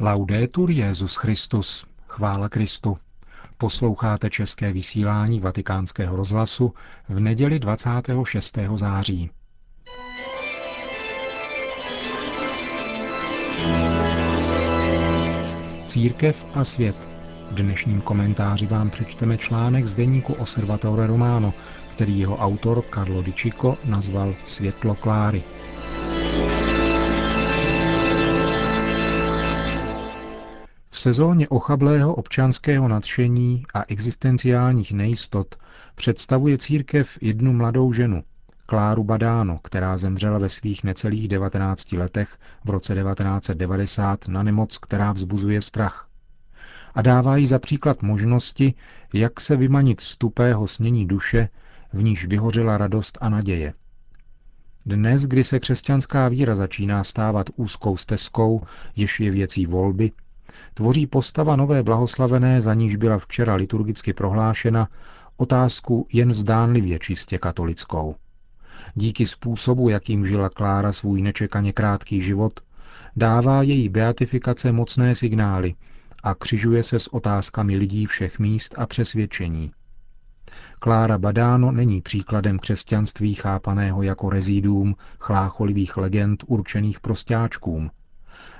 Laudetur Jezus Christus. Chvála Kristu. Posloucháte české vysílání Vatikánského rozhlasu v neděli 26. září. Církev a svět. V dnešním komentáři vám přečteme článek z deníku Osservatore Romano, který jeho autor Carlo Di nazval Světlo Kláry. V sezóně ochablého občanského nadšení a existenciálních nejistot představuje církev jednu mladou ženu, Kláru Badáno, která zemřela ve svých necelých 19 letech v roce 1990 na nemoc, která vzbuzuje strach. A dává jí za příklad možnosti, jak se vymanit z tupého snění duše, v níž vyhořela radost a naděje. Dnes, kdy se křesťanská víra začíná stávat úzkou stezkou, jež je věcí volby, tvoří postava nové blahoslavené, za níž byla včera liturgicky prohlášena, otázku jen zdánlivě čistě katolickou. Díky způsobu, jakým žila Klára svůj nečekaně krátký život, dává její beatifikace mocné signály a křižuje se s otázkami lidí všech míst a přesvědčení. Klára Badáno není příkladem křesťanství chápaného jako rezídům chlácholivých legend určených prostáčkům,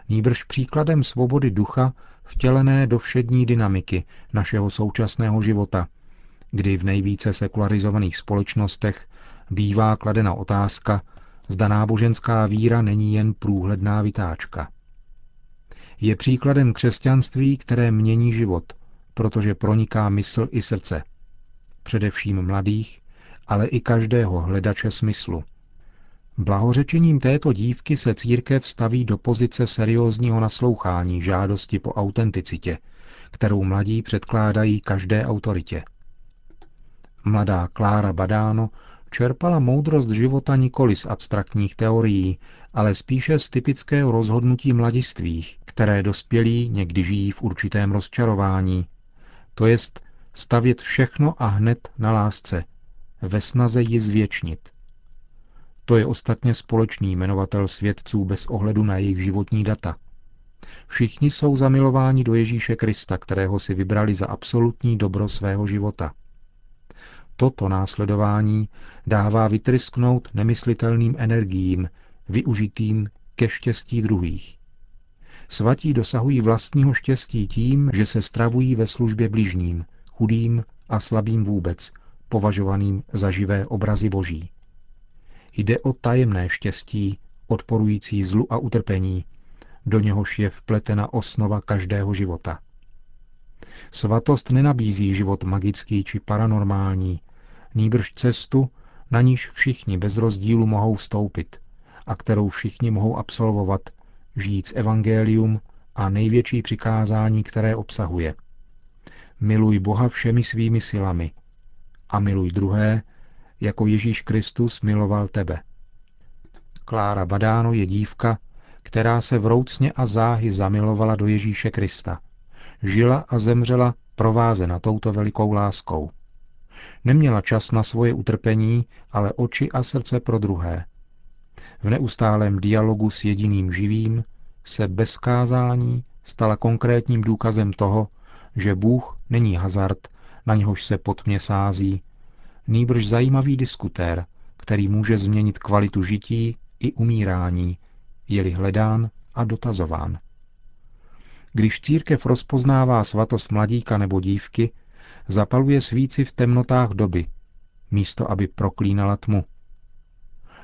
nýbrž příkladem svobody ducha vtělené do všední dynamiky našeho současného života, kdy v nejvíce sekularizovaných společnostech bývá kladena otázka, zda náboženská víra není jen průhledná vytáčka. Je příkladem křesťanství, které mění život, protože proniká mysl i srdce. Především mladých, ale i každého hledače smyslu – Blahořečením této dívky se církev staví do pozice seriózního naslouchání žádosti po autenticitě, kterou mladí předkládají každé autoritě. Mladá Klára Badáno čerpala moudrost života nikoli z abstraktních teorií, ale spíše z typického rozhodnutí mladistvých, které dospělí někdy žijí v určitém rozčarování, to jest stavět všechno a hned na lásce, ve snaze ji zvětšnit – to je ostatně společný jmenovatel svědců bez ohledu na jejich životní data. Všichni jsou zamilováni do Ježíše Krista, kterého si vybrali za absolutní dobro svého života. Toto následování dává vytrysknout nemyslitelným energiím, využitým ke štěstí druhých. Svatí dosahují vlastního štěstí tím, že se stravují ve službě bližním, chudým a slabým vůbec, považovaným za živé obrazy boží. Jde o tajemné štěstí, odporující zlu a utrpení, do něhož je vpletena osnova každého života. Svatost nenabízí život magický či paranormální, nýbrž cestu, na níž všichni bez rozdílu mohou vstoupit a kterou všichni mohou absolvovat, žijíc evangelium a největší přikázání, které obsahuje. Miluj Boha všemi svými silami a miluj druhé jako Ježíš Kristus miloval tebe. Klára Badáno je dívka, která se vroucně a záhy zamilovala do Ježíše Krista. Žila a zemřela provázena touto velikou láskou. Neměla čas na svoje utrpení, ale oči a srdce pro druhé. V neustálém dialogu s jediným živým se bez kázání stala konkrétním důkazem toho, že Bůh není hazard, na něhož se pod mě sází, nýbrž zajímavý diskutér, který může změnit kvalitu žití i umírání, je-li hledán a dotazován. Když církev rozpoznává svatost mladíka nebo dívky, zapaluje svíci v temnotách doby, místo aby proklínala tmu.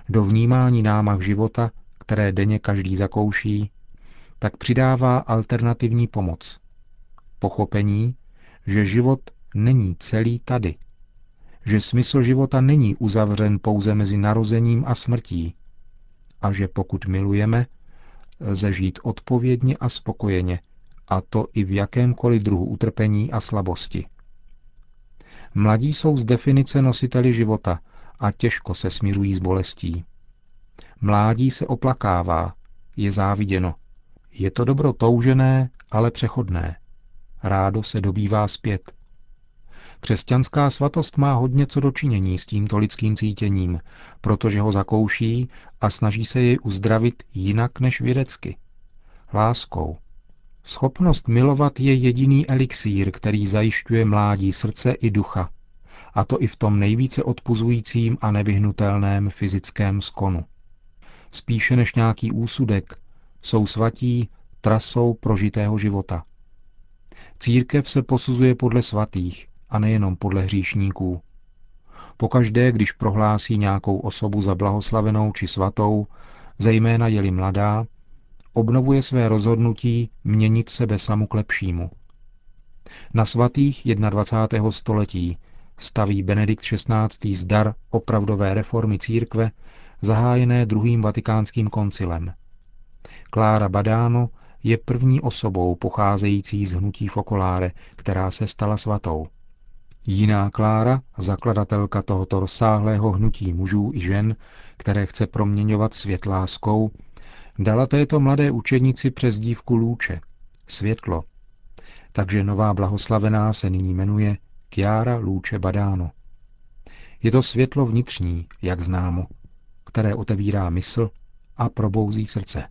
Do vnímání námah života, které denně každý zakouší, tak přidává alternativní pomoc. Pochopení, že život není celý tady, že smysl života není uzavřen pouze mezi narozením a smrtí a že pokud milujeme, lze žít odpovědně a spokojeně, a to i v jakémkoliv druhu utrpení a slabosti. Mladí jsou z definice nositeli života a těžko se smiřují s bolestí. Mládí se oplakává, je záviděno. Je to dobro toužené, ale přechodné. Rádo se dobývá zpět. Křesťanská svatost má hodně co dočinění s tímto lidským cítěním, protože ho zakouší a snaží se jej uzdravit jinak než vědecky. Láskou. Schopnost milovat je jediný elixír, který zajišťuje mládí srdce i ducha, a to i v tom nejvíce odpuzujícím a nevyhnutelném fyzickém skonu. Spíše než nějaký úsudek jsou svatí trasou prožitého života. Církev se posuzuje podle svatých a nejenom podle hříšníků. Pokaždé, když prohlásí nějakou osobu za blahoslavenou či svatou, zejména je-li mladá, obnovuje své rozhodnutí měnit sebe samu k lepšímu. Na svatých 21. století staví Benedikt XVI. zdar opravdové reformy církve, zahájené druhým vatikánským koncilem. Klára Badano je první osobou pocházející z hnutí Fokoláre, která se stala svatou. Jiná Klára, zakladatelka tohoto rozsáhlého hnutí mužů i žen, které chce proměňovat svět láskou, dala této mladé učenici přes dívku Lůče, světlo. Takže nová blahoslavená se nyní jmenuje Chiara Lůče Badano. Je to světlo vnitřní, jak známo, které otevírá mysl a probouzí srdce.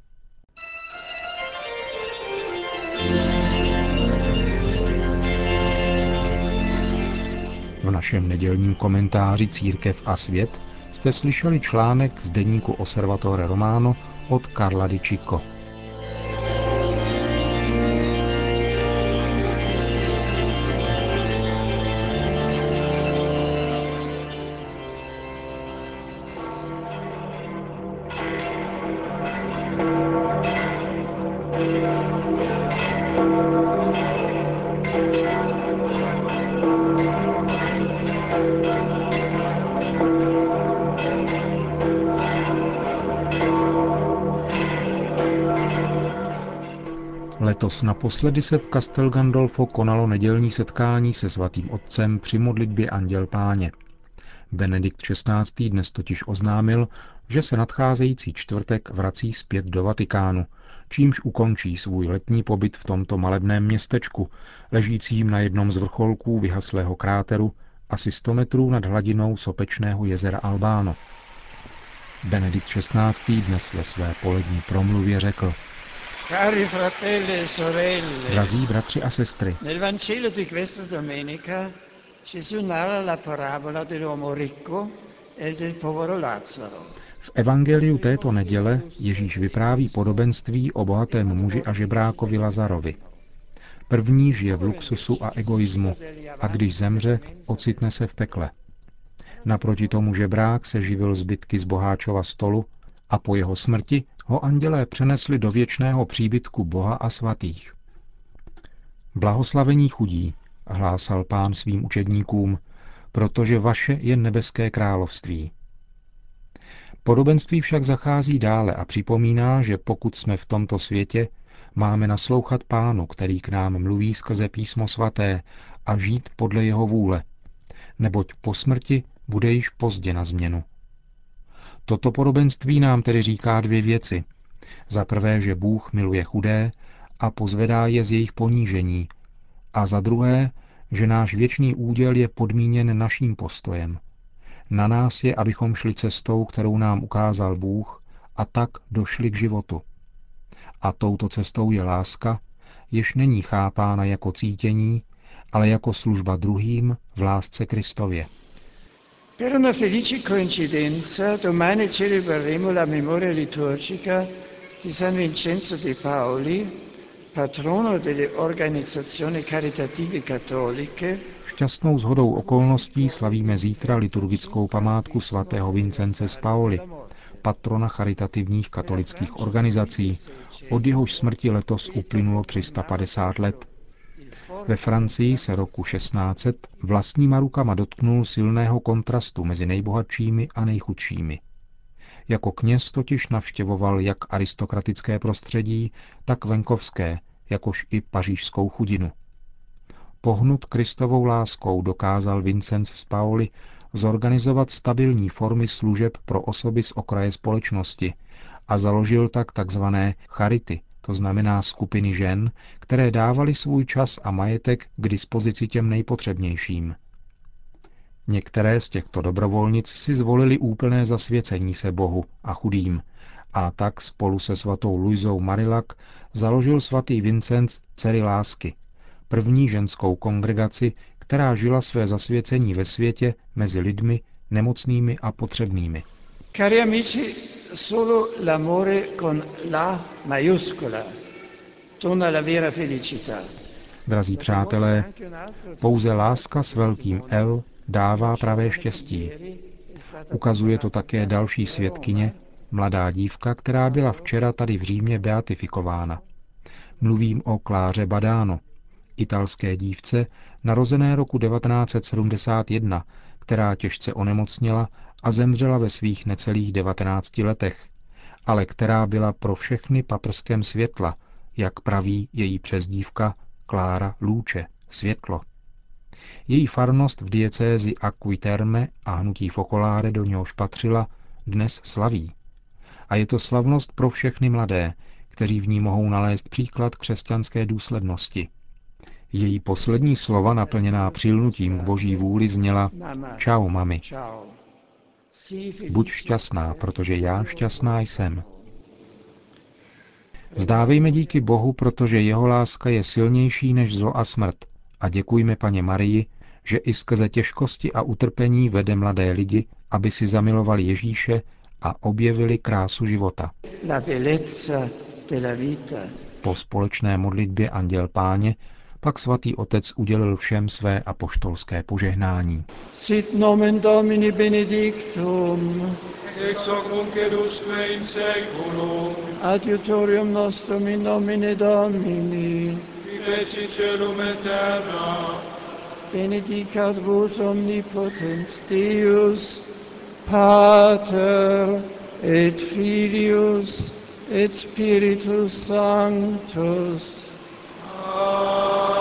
V našem nedělním komentáři Církev a svět jste slyšeli článek z deníku Osservatore Romano od Karla Di Letos naposledy se v Castel Gandolfo konalo nedělní setkání se svatým otcem při modlitbě Anděl Páně. Benedikt XVI. dnes totiž oznámil, že se nadcházející čtvrtek vrací zpět do Vatikánu, čímž ukončí svůj letní pobyt v tomto malebném městečku, ležícím na jednom z vrcholků vyhaslého kráteru asi 100 metrů nad hladinou sopečného jezera Albáno. Benedikt XVI. dnes ve své polední promluvě řekl – Drazí bratři a sestry, e v evangeliu této neděle Ježíš vypráví podobenství o bohatém muži a žebrákovi Lazarovi. První žije v luxusu a egoismu a když zemře, ocitne se v pekle. Naproti tomu žebrák se živil zbytky z boháčova stolu a po jeho smrti ho andělé přenesli do věčného příbytku Boha a svatých. Blahoslavení chudí, hlásal pán svým učedníkům, protože vaše je nebeské království. Podobenství však zachází dále a připomíná, že pokud jsme v tomto světě, máme naslouchat pánu, který k nám mluví skrze písmo svaté a žít podle jeho vůle, neboť po smrti bude již pozdě na změnu. Toto podobenství nám tedy říká dvě věci. Za prvé, že Bůh miluje chudé a pozvedá je z jejich ponížení. A za druhé, že náš věčný úděl je podmíněn naším postojem. Na nás je, abychom šli cestou, kterou nám ukázal Bůh, a tak došli k životu. A touto cestou je láska, jež není chápána jako cítění, ale jako služba druhým v lásce Kristově. Per una felice coincidenza, domani celebreremo la memoria liturgica di San Vincenzo de Paoli, patrono delle organizzazioni caritative cattoliche, Šťastnou zhodou okolností slavíme zítra liturgickou památku svatého Vincence z Paoli, patrona charitativních katolických organizací, od jehož smrti letos uplynulo 350 let. Ve Francii se roku 1600 vlastníma rukama dotknul silného kontrastu mezi nejbohatšími a nejchudšími. Jako kněz totiž navštěvoval jak aristokratické prostředí, tak venkovské, jakož i pařížskou chudinu. Pohnut Kristovou láskou dokázal Vincenc z Pauli zorganizovat stabilní formy služeb pro osoby z okraje společnosti a založil tak takzvané charity, to znamená skupiny žen, které dávali svůj čas a majetek k dispozici těm nejpotřebnějším. Některé z těchto dobrovolnic si zvolili úplné zasvěcení se Bohu a chudým A tak spolu se svatou Luizou Marilak založil svatý Vincent dcery lásky, první ženskou kongregaci, která žila své zasvěcení ve světě mezi lidmi nemocnými a potřebnými. Cari amici, solo l'amore con la maiuscola dona la vera felicità. Drazí přátelé, pouze láska s velkým L dává pravé štěstí. Ukazuje to také další svědkyně, mladá dívka, která byla včera tady v Římě beatifikována. Mluvím o Kláře Badáno, italské dívce, narozené roku 1971, která těžce onemocněla a zemřela ve svých necelých 19 letech, ale která byla pro všechny paprskem světla, jak praví její přezdívka Klára Lůče, světlo. Její farnost v diecézi Aquiterme a hnutí Focolare do něhož patřila, dnes slaví. A je to slavnost pro všechny mladé, kteří v ní mohou nalézt příklad křesťanské důslednosti. Její poslední slova, naplněná přilnutím k boží vůli, zněla Čau, mami. Buď šťastná, protože já šťastná jsem. Vzdávejme díky Bohu, protože jeho láska je silnější než zlo a smrt. A děkujme paně Marii, že i skrze těžkosti a utrpení vede mladé lidi, aby si zamilovali Ježíše a objevili krásu života. Po společné modlitbě Anděl Páně pak svatý otec udělil všem své apoštolské požehnání. Sit nomen Domini benedictum. Ex hoc nunc et usque in seculum. Adiutorium nostrum in nomine Domini. Feci celum et terra. Benedicat vos omnipotens Deus, Pater et Filius et Spiritus Sanctus. o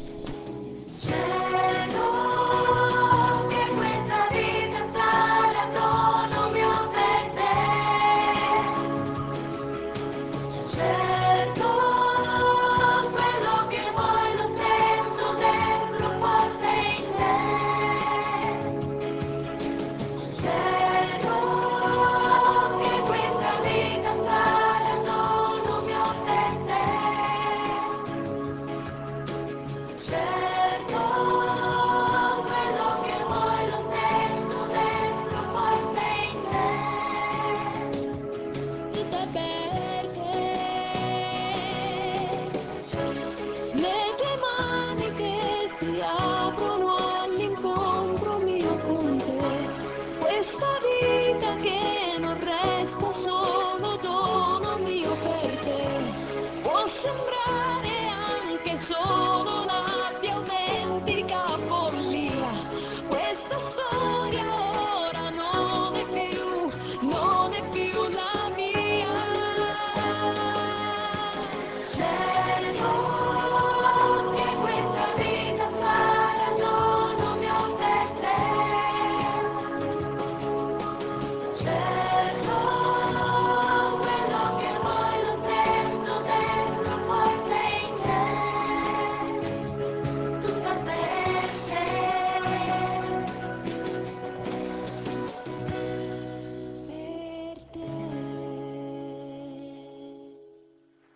saprà neanche solo